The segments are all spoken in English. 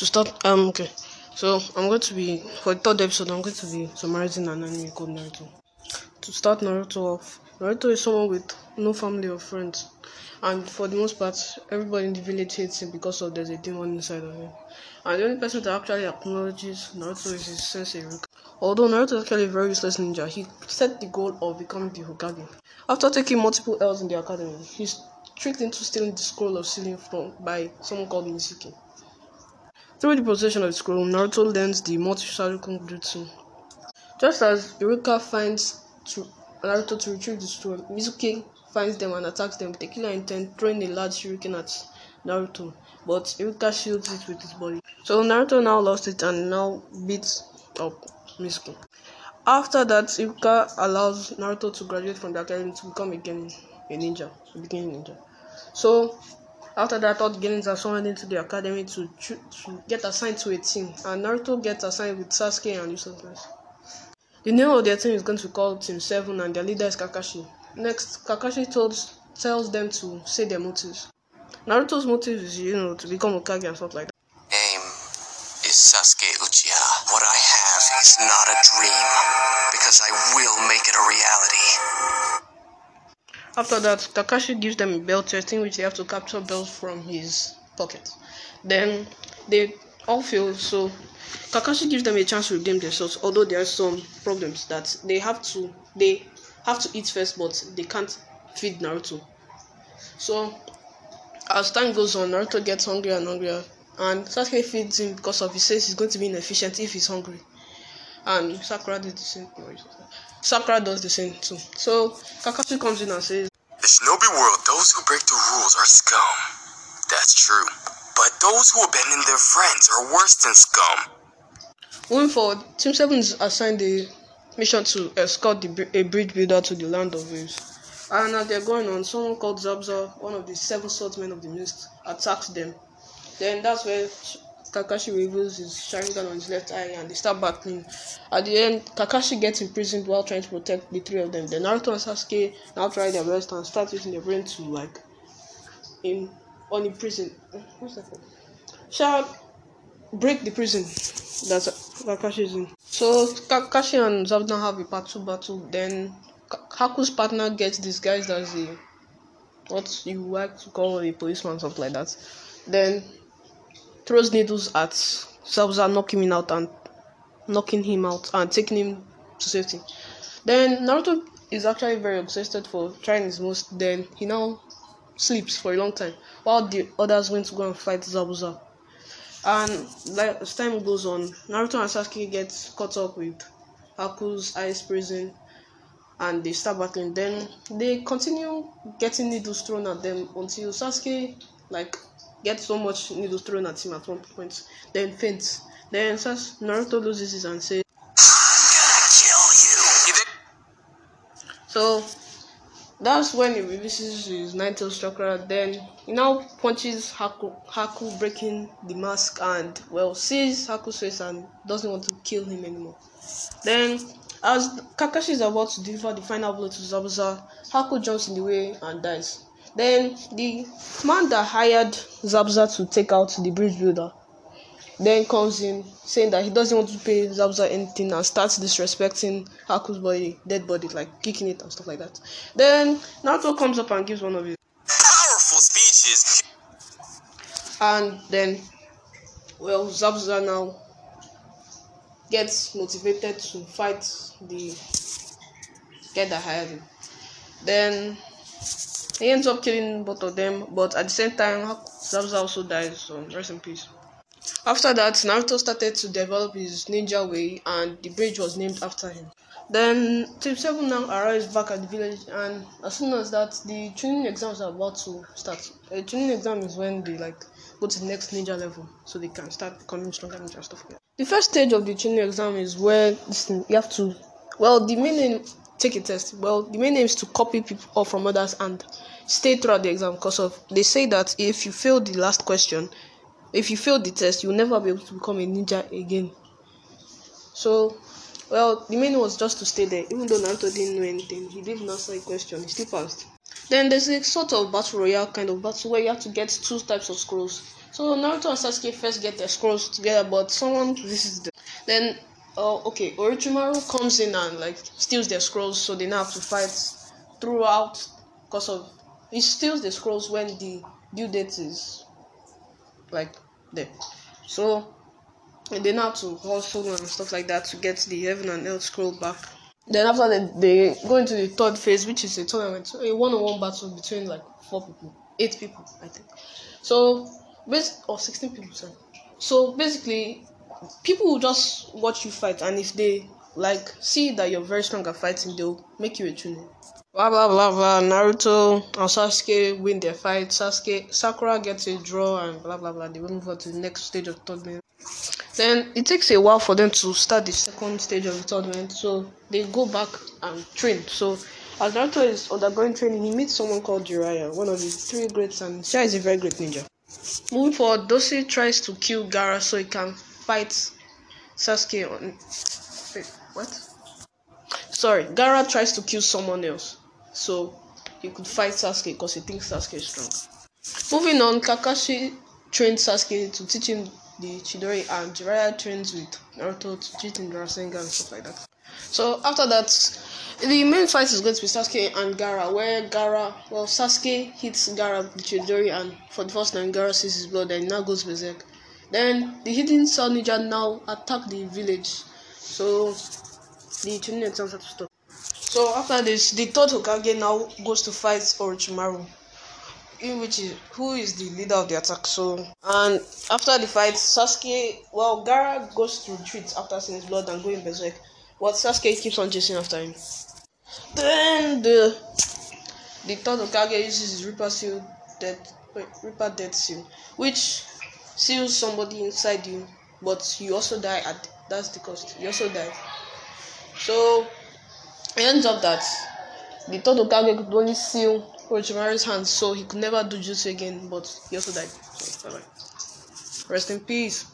to start um okay. So i'm going to be for the third episode i'm going to be summarizing an anime called naruto. To start naruto off naruto is someone with no family or friends. And for the most part everybody in the village hates him because of there's a demon inside of him. And the only person that actually acknowledges naruto is his sensei although naruto is actually a very useless ninja he set the goal of becoming the hokage. After taking multiple l's in the academy he's tricked into stealing the scroll of sealing from by someone called Mizuki. Through the possession of the scroll, Naruto learns the multi Sharingan Jutsu. Just as Iruka finds to Naruto to retrieve the scroll, Mizuki finds them and attacks them with a killer intent, throwing a large shuriken at Naruto. But Iruka shields it with his body. So Naruto now lost it and now beats up Mizuki. After that, Iruka allows Naruto to graduate from the academy to become again a ninja, a beginning ninja. So after that, all the Genins are summoned into the academy to, to get assigned to a team, and Naruto gets assigned with Sasuke and Usopp. The name of their team is going to be called Team 7, and their leader is Kakashi. Next, Kakashi tells, tells them to say their motives. Naruto's motive is, you know, to become Hokage and stuff like that. Aim is Sasuke Uchiha. What I have is not a dream, because I will make it a reality. After that, Kakashi gives them a belt testing which they have to capture bells from his pocket. Then they all fail, so Kakashi gives them a chance to redeem themselves, although there are some problems that they have to they have to eat first but they can't feed Naruto. So as time goes on, Naruto gets hungrier and hungrier and Sasuke feeds him because of he says he's going to be inefficient if he's hungry. And Sakura did the same. Sakura does the same too. So Kakashi comes in and says, The Shinobi world, those who break the rules are scum. That's true. But those who abandon their friends are worse than scum. Moving forward, Team 7 is assigned a mission to escort the, a bridge builder to the land of waves. And as they're going on, someone called Zabuza, one of the seven swordsmen of the mist, attacks them. Then that's where Kakashi reveals his Sharingan on his left eye and they start battling. At the end, Kakashi gets imprisoned while trying to protect the three of them. Then Naruto and Sasuke now try their best and start using their brain to like in on the prison. What's that called? Shall break the prison that Kakashi is in. So Kakashi and Zabuza have a part two battle. Then Haku's partner gets disguised as a what you like to call a policeman, something like that. Then throws needles at Zabuza, knocking him out and knocking him out and taking him to safety. Then Naruto is actually very exhausted for trying his most. Then he now sleeps for a long time while the others went to go and fight Zabuza. And as time goes on, Naruto and Sasuke get caught up with Haku's ice prison and they start battling. Then they continue getting needles thrown at them until Sasuke like Get so much needles thrown at him at one point, then faints. Then says Naruto loses his and says, So that's when he releases his nine tails chakra. Then he now punches Haku, Haku breaking the mask and well sees Haku's face and doesn't want to kill him anymore. Then as Kakashi is about to deliver the final blow to Zabuza, Haku jumps in the way and dies. Then the man that hired Zabuza to take out the bridge builder then comes in saying that he doesn't want to pay Zabuza anything and starts disrespecting Haku's body, dead body, like kicking it and stuff like that. Then Naruto comes up and gives one of his powerful speeches. And then, well, Zabuza now gets motivated to fight the guy that hired him. Then he ends up killing both of them, but at the same time, Zabuza also dies, so rest in peace. After that, Naruto started to develop his ninja way, and the bridge was named after him. Then Team 7 now arrives back at the village, and as soon as that, the training exams are about to start. The training exam is when they like go to the next ninja level, so they can start becoming stronger ninja stuff. The first stage of the training exam is where you have to. Well, the main take a test. Well, the main aim is to copy people off from others and stay throughout the exam because of they say that if you fail the last question, if you fail the test, you'll never be able to become a ninja again. So, well, the main was just to stay there. Even though Naruto didn't know anything, he didn't answer a question. He still passed. Then there's a sort of battle royale kind of battle where you have to get two types of scrolls. So Naruto and Sasuke first get their scrolls together, but someone visits them. Then, uh, okay, Orochimaru comes in and like steals their scrolls, so they now have to fight throughout because of he steals the scrolls when the due date is like there. So they now have to hustle and stuff like that to get the heaven and earth scroll back. Then after that, they go into the third phase, which is a tournament, a one-on-one battle between like four people, eight people, I think. So, bas or sixteen people, sorry. So basically, people will just watch you fight, and if they like see that you're very strong at fighting, they'll make you a tuner. Blah blah blah blah. Naruto and Sasuke win their fight. Sasuke Sakura gets a draw, and blah blah blah. They move on to the next stage of tournament. Then it takes a while for them to start the second stage of the tournament, so they go back and train. So as Naruto is undergoing training, he meets someone called Jiraiya, one of the three greats, and Jiraiya is a very great ninja. Moving forward, Dosei tries to kill Gaara so he can fight Sasuke on. Wait, what? Sorry, Gaara tries to kill someone else so he could fight Sasuke because he thinks Sasuke is strong. Moving on, Kakashi trained Sasuke to teach him the Chidori and Jiraiya trains with Naruto to cheat in Rasengan and stuff like that. So after that, the main fight is going to be Sasuke and Gaara, where Gaara, well, Sasuke hits Gaara with the Chidori, and for the first time, Gaara sees his blood, and now goes berserk. Then the hidden Sound Ninja now attack the village, so the Chunin tells her to stop. So after this, the third Hokage now goes to fight Orochimaru in which is who is the leader of the attack. So and after the fight, Sasuke well Gaara goes to retreat after seeing his blood and going berserk, but Sasuke keeps on chasing after him. Then the the third Hokage uses his Reaper Seal death Reaper Death Seal, which seals somebody inside you, but you also die at that's the cost. You also die. So it ends up that the third Hokage could only seal Orochimaru's hands, so he could never do jutsu again, but he also died. So. Rest in peace.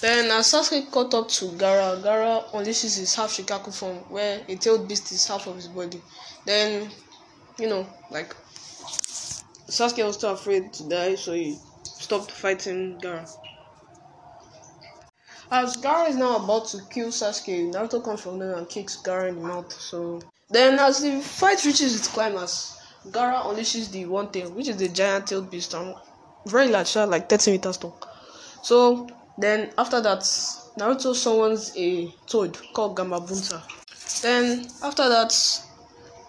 Then, as Sasuke caught up to Gaara, Gaara unleashes his half Shukaku form, where a tailed beast is half of his body. Then, you know, like, Sasuke was too afraid to die, so he stopped fighting Gaara. As Gaara is now about to kill Sasuke, Naruto comes from there and kicks Gaara in the mouth. So, then as the fight reaches its climax, Gaara unleashes the one tail, which is the giant tailed beast, and very large, uh, like 30 meters tall. So then after that, Naruto summons a toad called Gamabunta. Then after that,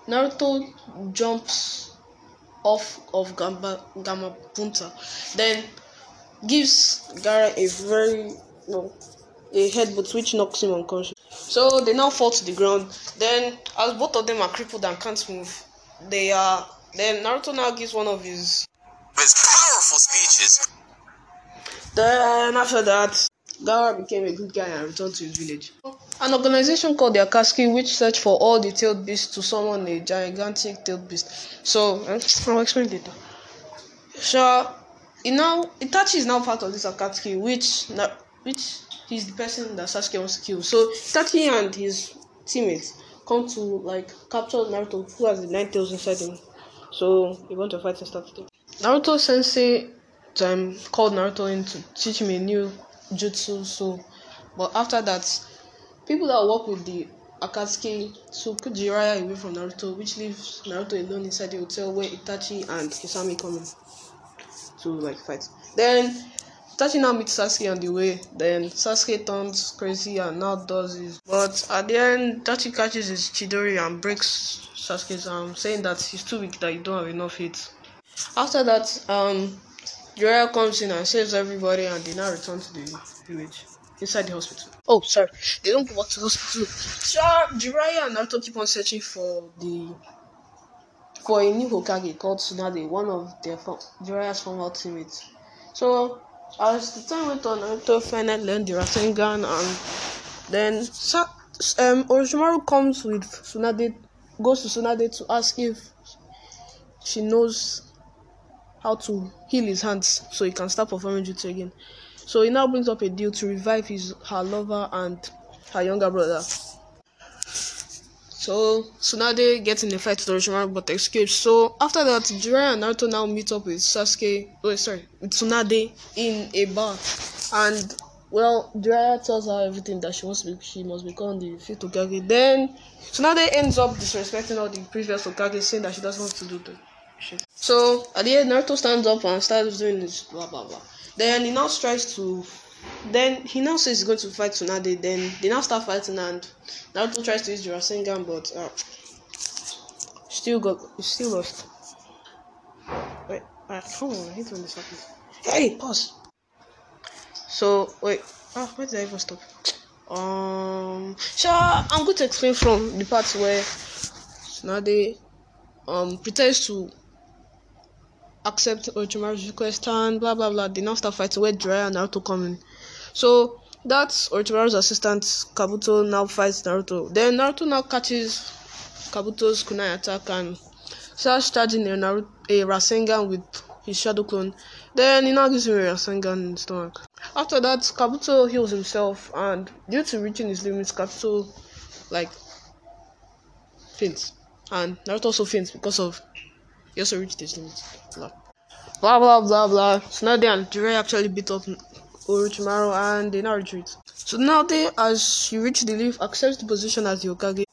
Naruto jumps off of Gamba, Gamabunta. Then gives Gaara a very no a headbutt which knocks him unconscious. So they now fall to the ground. Then as both of them are crippled and can't move, they are then Naruto now gives one of his his powerful speeches. Then after that, Gaara became a good guy and returned to his village. An organization called the Akatsuki, which searched for all the tailed beasts to summon a gigantic tailed beast. So eh, I'll explain later. So it now Itachi is now part of this Akatsuki, which which he's the person that Sasuke wants to kill. So Itachi and his teammates come to like capture Naruto, who has the nine tails inside him. So they want to fight and start stuff. Naruto Sensei um, called Naruto in to teach him a new jutsu. So, but after that, people that work with the Akatsuki took Jiraiya away from Naruto, which leaves Naruto alone inside the hotel where Itachi and Kisame come in to like fight. Then Itachi now meets Sasuke on the way. Then Sasuke turns crazy and now does his. But at the end, Itachi catches his Chidori and breaks Sasuke's arm, saying that he's too weak, that he don't have enough hits. After that, um, Jiraiya comes in and saves everybody, and they now return to the village inside the hospital. Oh, sorry, they don't go back to the hospital. So Jiraiya and Naruto keep on searching for the for a new Hokage called Tsunade, one of their Jiraiya's former teammates. So as the time went on, Naruto finally learned the Rasengan, and then um, Orochimaru comes with Tsunade, goes to Tsunade to ask if she knows how to heal his hands so he can start performing jutsu again. So he now brings up a deal to revive his her lover and her younger brother. So Tsunade gets in a fight with Orochimaru but escapes. So after that, Jiraiya and Naruto now meet up with Sasuke. Oh, sorry, with Tsunade in a bar, and well, Jiraiya tells her everything that she wants to be, she must become the fifth Hokage. Then Tsunade ends up disrespecting all the previous Hokage, saying that she doesn't want to do shit. So at the end, Naruto stands up and starts doing this blah blah blah. Then he now tries to then he now says he's going to fight Tsunade. Then they now start fighting, and Naruto tries to use the Rasengan, but uh, still got still lost. Wait, uh, come on, I hate when this happens. Hey, pause. So wait, ah, where did I even stop? Um, so I'm going to explain from the part where Tsunade um pretends to accept Orochimaru's request and blah blah blah. They now start fighting where Jiraiya and Naruto come in. So that's Orochimaru's assistant Kabuto now fights Naruto. Then Naruto now catches Kabuto's kunai attack and starts charging a, Naruto, a Rasengan with his shadow clone. Then he now gives him a Rasengan in the stomach. After that, Kabuto heals himself and due to reaching his limits, Kabuto like faints. And Naruto also faints because of he also reached his limits. Blah blah blah blah. So now they and actually beat up Orochimaru and they now retreat. So now they, as you reach the leaf, accepts the position as the Hokage.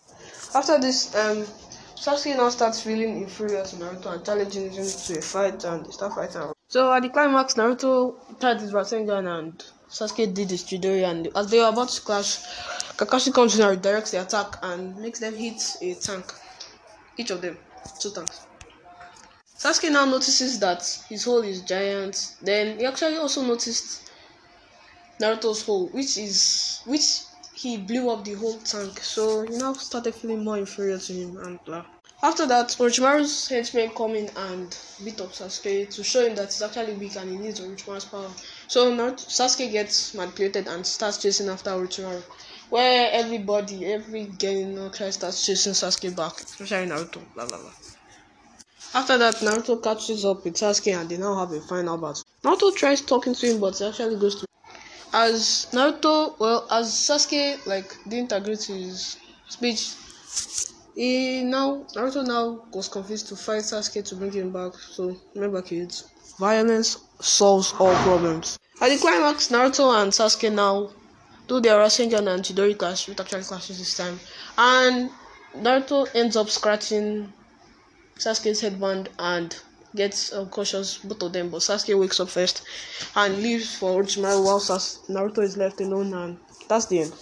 After this, um, Sasuke now starts feeling inferior to Naruto and challenging him to a fight and they start fighting. So at the climax, Naruto tried his Rasengan and Sasuke did his Chidori and as they were about to clash, Kakashi comes in and redirects the attack and makes them hit a tank. Each of them, two tanks. Sasuke now notices that his hole is giant. Then he actually also noticed Naruto's hole, which is which he blew up the whole tank. So he now started feeling more inferior to him and blah. After that, Orochimaru's henchmen come in and beat up Sasuke to show him that he's actually weak and he needs Orochimaru's power. So Naruto, Sasuke gets manipulated and starts chasing after Orochimaru. Where everybody, every gang in Nokai starts chasing Sasuke back, especially Naruto, blah blah blah. After that, Naruto catches up with Sasuke and they now have a final battle. Naruto tries talking to him, but he actually goes to as Naruto, well, as Sasuke like didn't agree to his speech, he now Naruto now was convinced to fight Sasuke to bring him back. So remember, kids, violence solves all problems. At the climax, Naruto and Sasuke now do their Rasengan and Chidori clash, which actually clashes this time, and Naruto ends up scratching Sasuke's headband and gets uh, unconscious, both of them, but Sasuke wakes up first and leaves for Orochimaru while Sas- Naruto is left alone, and that's the end.